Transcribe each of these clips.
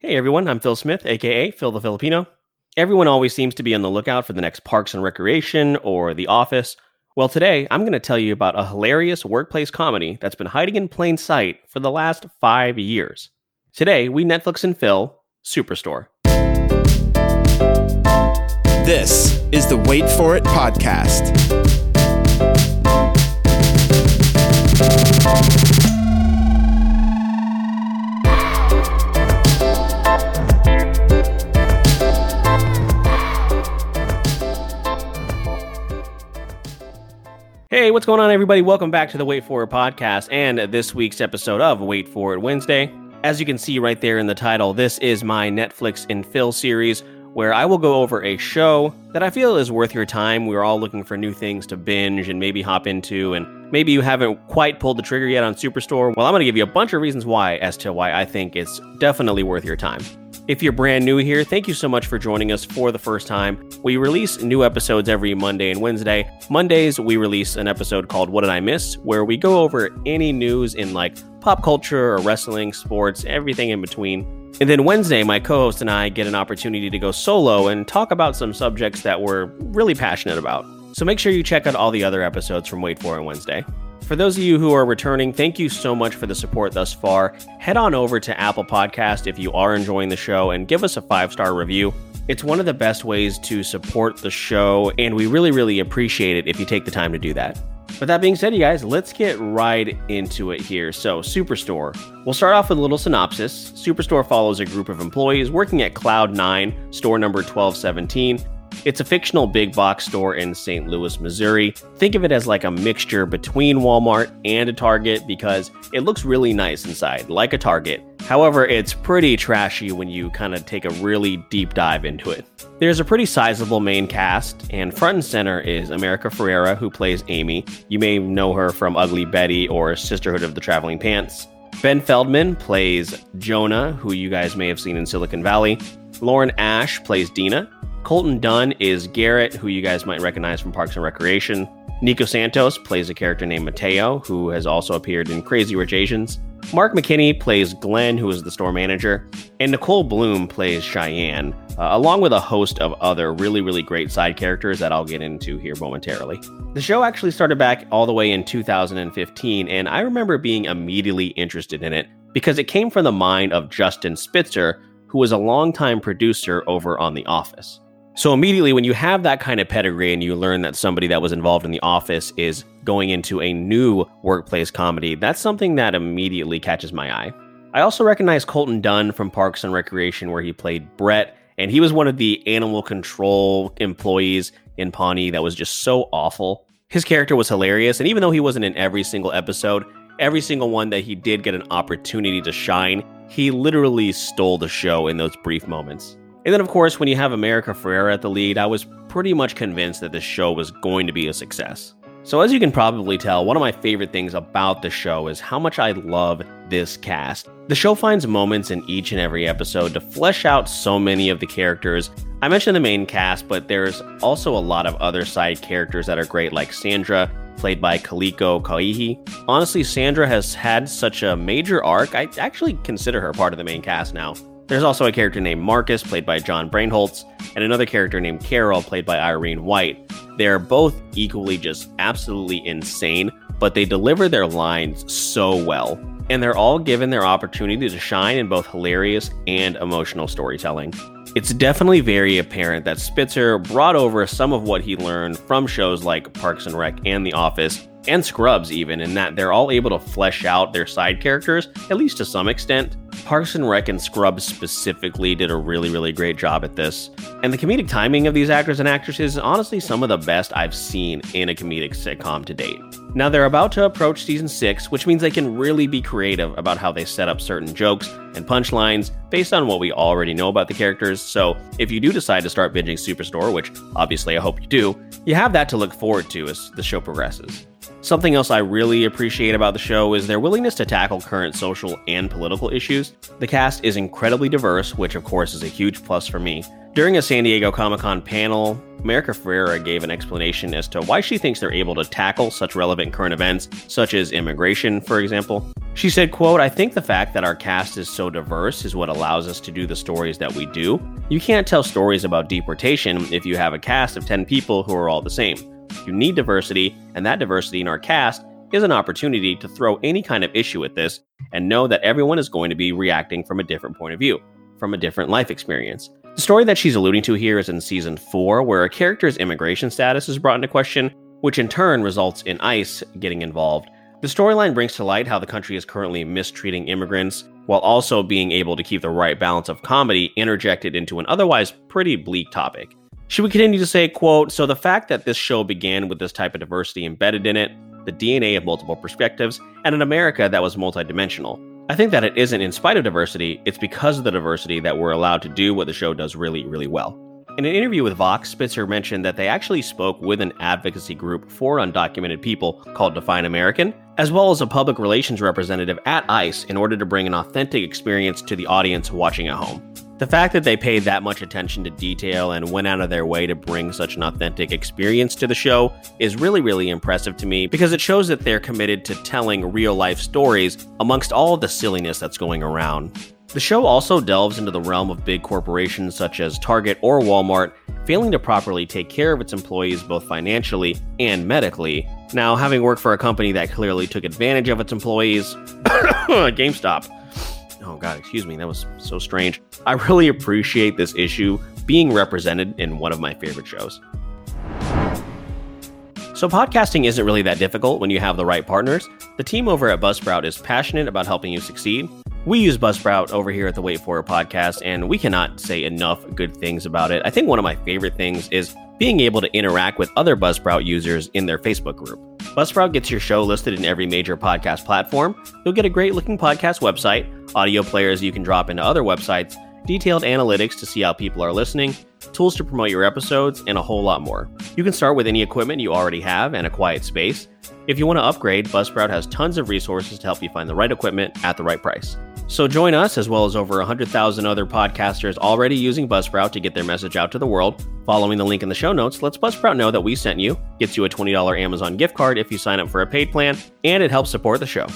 Hey everyone, I'm Phil Smith, aka Phil the Filipino. Everyone always seems to be on the lookout for the next Parks and Recreation or The Office. Well, today I'm going to tell you about a hilarious workplace comedy that's been hiding in plain sight for the last five years. Today, we Netflix and Phil Superstore. This is the Wait For It podcast. What's going on, everybody? Welcome back to the Wait For It podcast and this week's episode of Wait For It Wednesday. As you can see right there in the title, this is my Netflix and Phil series where I will go over a show that I feel is worth your time. We're all looking for new things to binge and maybe hop into, and maybe you haven't quite pulled the trigger yet on Superstore. Well, I'm going to give you a bunch of reasons why as to why I think it's definitely worth your time. If you're brand new here, thank you so much for joining us for the first time. We release new episodes every Monday and Wednesday. Mondays, we release an episode called What Did I Miss, where we go over any news in like pop culture or wrestling, sports, everything in between. And then Wednesday, my co host and I get an opportunity to go solo and talk about some subjects that we're really passionate about. So make sure you check out all the other episodes from Wait For It Wednesday. For those of you who are returning, thank you so much for the support thus far. Head on over to Apple Podcast if you are enjoying the show and give us a five star review. It's one of the best ways to support the show, and we really, really appreciate it if you take the time to do that. But that being said, you guys, let's get right into it here. So, Superstore. We'll start off with a little synopsis. Superstore follows a group of employees working at Cloud9, store number 1217, it's a fictional big box store in St. Louis, Missouri. Think of it as like a mixture between Walmart and a Target because it looks really nice inside, like a Target. However, it's pretty trashy when you kind of take a really deep dive into it. There's a pretty sizable main cast, and front and center is America Ferrera, who plays Amy. You may know her from Ugly Betty or Sisterhood of the Traveling Pants. Ben Feldman plays Jonah, who you guys may have seen in Silicon Valley. Lauren Ash plays Dina. Colton Dunn is Garrett, who you guys might recognize from Parks and Recreation. Nico Santos plays a character named Mateo, who has also appeared in Crazy Rich Asians. Mark McKinney plays Glenn, who is the store manager. And Nichole Bloom plays Cheyenne, uh, along with a host of other really, really great side characters that I'll get into here momentarily. The show actually started back all the way in 2015, and I remember being immediately interested in it because it came from the mind of Justin Spitzer, who was a longtime producer over on The Office. So immediately when you have that kind of pedigree and you learn that somebody that was involved in the office is going into a new workplace comedy, that's something that immediately catches my eye. I also recognize Colton Dunn from Parks and Recreation where he played Brett and he was one of the animal control employees in Pawnee that was just so awful. His character was hilarious and even though he wasn't in every single episode, every single one that he did get an opportunity to shine, he literally stole the show in those brief moments. And then, of course, when you have America Ferrera at the lead, I was pretty much convinced that this show was going to be a success. So, as you can probably tell, one of my favorite things about the show is how much I love this cast. The show finds moments in each and every episode to flesh out so many of the characters. I mentioned the main cast, but there's also a lot of other side characters that are great, like Sandra, played by Kaliko Kauahi. Honestly, Sandra has had such a major arc, I actually consider her part of the main cast now. There's also a character named Marcus, played by Jon Barinholtz, and another character named Carol, played by Irene White. They're both equally just absolutely insane, but they deliver their lines so well. And they're all given their opportunity to shine in both hilarious and emotional storytelling. It's definitely very apparent that Spitzer brought over some of what he learned from shows like Parks and Rec and The Office and Scrubs, even, in that they're all able to flesh out their side characters, at least to some extent. Parks and Rec and Scrubs specifically did a really, really great job at this. And the comedic timing of these actors and actresses is honestly some of the best I've seen in a comedic sitcom to date. Now, they're about to approach season 6, which means they can really be creative about how they set up certain jokes and punchlines based on what we already know about the characters. So, if you do decide to start binging Superstore, which obviously I hope you do, you have that to look forward to as the show progresses. Something else I really appreciate about the show is their willingness to tackle current social and political issues. The cast is incredibly diverse, which of course is a huge plus for me. During a San Diego Comic Con panel, America Ferrera gave an explanation as to why she thinks they're able to tackle such relevant current events, such as immigration, for example. She said, quote, I think the fact that our cast is so diverse is what allows us to do the stories that we do. You can't tell stories about deportation if you have a cast of 10 people who are all the same. You need diversity, and that diversity in our cast is an opportunity to throw any kind of issue at this and know that everyone is going to be reacting from a different point of view, from a different life experience. The story that she's alluding to here is in season 4, where a character's immigration status is brought into question, which in turn results in ICE getting involved. The storyline brings to light how the country is currently mistreating immigrants, while also being able to keep the right balance of comedy interjected into an otherwise pretty bleak topic. She would continue to say, quote, So the fact that this show began with this type of diversity embedded in it, the DNA of multiple perspectives, and an America that was multidimensional. I think that it isn't in spite of diversity, it's because of the diversity that we're allowed to do what the show does really, really well. In an interview with Vox, Spitzer mentioned that they actually spoke with an advocacy group for undocumented people called Define American, as well as a public relations representative at ICE in order to bring an authentic experience to the audience watching at home. The fact that they paid that much attention to detail and went out of their way to bring such an authentic experience to the show is really, really impressive to me because it shows that they're committed to telling real life stories amongst all the silliness that's going around. The show also delves into the realm of big corporations such as Target or Walmart failing to properly take care of its employees both financially and medically. Now, having worked for a company that clearly took advantage of its employees, GameStop, oh god, excuse me, that was so strange. I really appreciate this issue being represented in one of my favorite shows. So, podcasting isn't really that difficult when you have the right partners. The team over at Buzzsprout is passionate about helping you succeed. We use Buzzsprout over here at the Wait For podcast, and we cannot say enough good things about it. I think one of my favorite things is being able to interact with other Buzzsprout users in their Facebook group. Buzzsprout gets your show listed in every major podcast platform. You'll get a great looking podcast website, audio players you can drop into other websites, detailed analytics to see how people are listening, tools to promote your episodes, and a whole lot more. You can start with any equipment you already have and a quiet space. If you want to upgrade, Buzzsprout has tons of resources to help you find the right equipment at the right price. So join us, as well as over 100,000 other podcasters already using Buzzsprout to get their message out to the world. Following the link in the show notes lets Buzzsprout know that we sent you, gets you a $20 Amazon gift card if you sign up for a paid plan, and it helps support the show.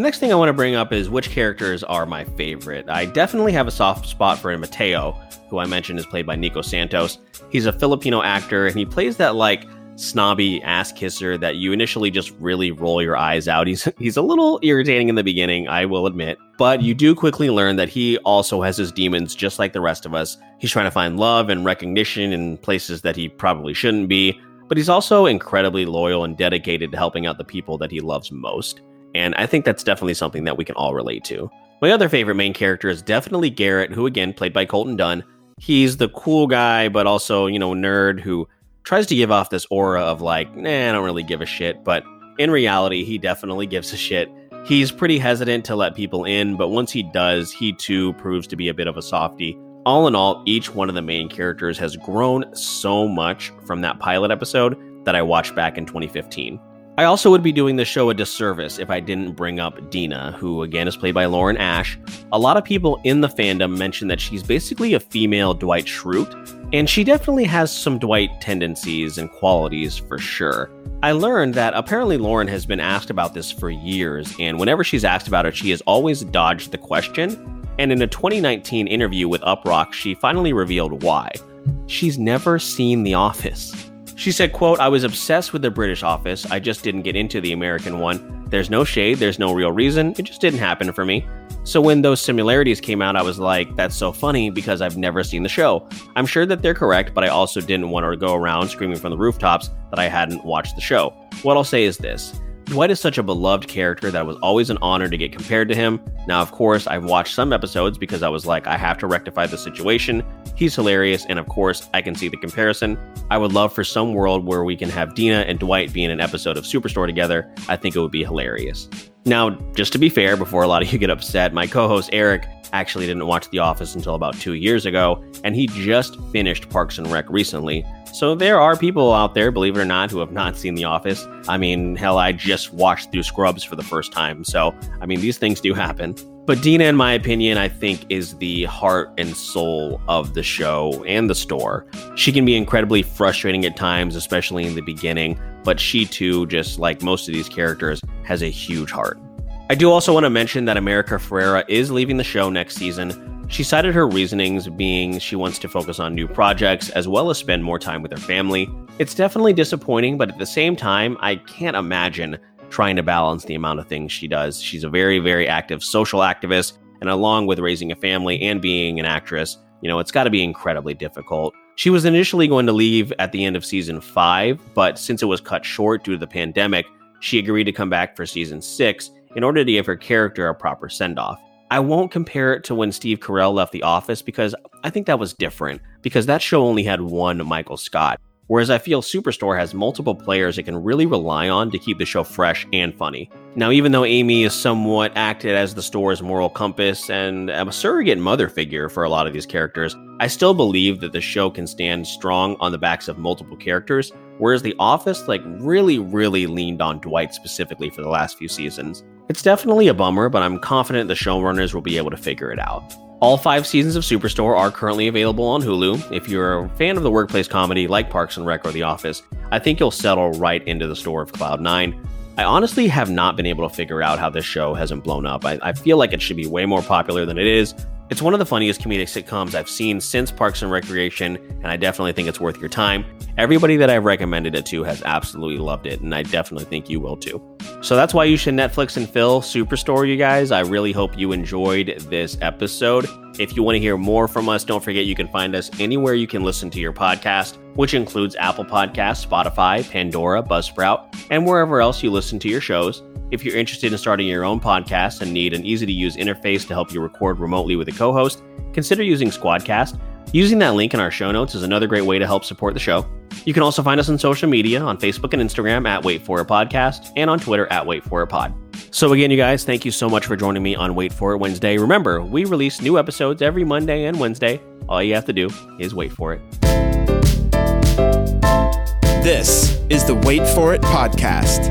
The next thing I want to bring up is which characters are my favorite. I definitely have a soft spot for Mateo, who I mentioned is played by Nico Santos. He's a Filipino actor, and he plays that like snobby ass kisser that you initially just really roll your eyes out. He's he's a little irritating in the beginning, I will admit, but you do quickly learn that he also has his demons just like the rest of us. He's trying to find love and recognition in places that he probably shouldn't be, but he's also incredibly loyal and dedicated to helping out the people that he loves most. And I think that's definitely something that we can all relate to. My other favorite main character is definitely Garrett, who again played by Colton Dunn. He's the cool guy, but also, you know, nerd who tries to give off this aura of like, nah, I don't really give a shit. But in reality, he definitely gives a shit. He's pretty hesitant to let people in, but once he does, he too proves to be a bit of a softy. All in all, each one of the main characters has grown so much from that pilot episode that I watched back in 2015. I also would be doing the show a disservice if I didn't bring up Dina, who again is played by Lauren Ash. A lot of people in the fandom mention that she's basically a female Dwight Schrute, and she definitely has some Dwight tendencies and qualities for sure. I learned that apparently Lauren has been asked about this for years, and whenever she's asked about it, she has always dodged the question. And in a 2019 interview with Uproxx, she finally revealed why. She's never seen The Office. She said, quote, I was obsessed with the British office. I just didn't get into the American one. There's no shade, there's no real reason. It just didn't happen for me. So when those similarities came out, I was like, that's so funny because I've never seen the show. I'm sure that they're correct, but I also didn't want to go around screaming from the rooftops that I hadn't watched the show. What I'll say is this Dwight is such a beloved character that it was always an honor to get compared to him. Now, of course, I've watched some episodes because I was like, I have to rectify the situation. He's hilarious, and of course, I can see the comparison. I would love for some world where we can have Dina and Dwight be in an episode of Superstore together. I think it would be hilarious. Now, just to be fair, before a lot of you get upset, my co host Eric actually didn't watch The Office until about two years ago, and he just finished Parks and Rec recently. So there are people out there, believe it or not, who have not seen The Office. I mean, hell, I just watched through Scrubs for the first time. So, I mean, these things do happen. But Dina, in my opinion, I think is the heart and soul of the show and the store. She can be incredibly frustrating at times, especially in the beginning, but she too, just like most of these characters, has a huge heart. I do also want to mention that America Ferrera is leaving the show next season. She cited her reasonings being she wants to focus on new projects as well as spend more time with her family. It's definitely disappointing, but at the same time, I can't imagine trying to balance the amount of things she does. She's a very, very active social activist, and along with raising a family and being an actress, you know, it's got to be incredibly difficult. She was initially going to leave at the end of season five, but since it was cut short due to the pandemic, she agreed to come back for season six in order to give her character a proper send off. I won't compare it to when Steve Carell left The Office because I think that was different, because that show only had one Michael Scott. Whereas I feel Superstore has multiple players it can really rely on to keep the show fresh and funny. Now, even though Amy is somewhat acted as the store's moral compass and a surrogate mother figure for a lot of these characters, I still believe that the show can stand strong on the backs of multiple characters, whereas The Office, like, really, really leaned on Dwight specifically for the last few seasons. It's definitely a bummer, but I'm confident the showrunners will be able to figure it out. All five seasons of Superstore are currently available on Hulu. If you're a fan of the workplace comedy like Parks and Rec or The Office, I think you'll settle right into the store of Cloud9. I honestly have not been able to figure out how this show hasn't blown up. I, I feel like it should be way more popular than it is. It's one of the funniest comedic sitcoms I've seen since Parks and Recreation, and I definitely think it's worth your time. Everybody that I've recommended it to has absolutely loved it, and I definitely think you will too. So that's why you should Netflix and Phil Superstore, you guys. I really hope you enjoyed this episode. If you want to hear more from us, don't forget you can find us anywhere you can listen to your podcast, which includes Apple Podcasts, Spotify, Pandora, Buzzsprout, and wherever else you listen to your shows. If you're interested in starting your own podcast and need an easy to use interface to help you record remotely with a co host, consider using Squadcast. Using that link in our show notes is another great way to help support the show. You can also find us on social media on Facebook and Instagram at Wait For It Podcast and on Twitter at Wait For It Pod. So, again, you guys, thank you so much for joining me on Wait For It Wednesday. Remember, we release new episodes every Monday and Wednesday. All you have to do is wait for it. This is the Wait For It Podcast.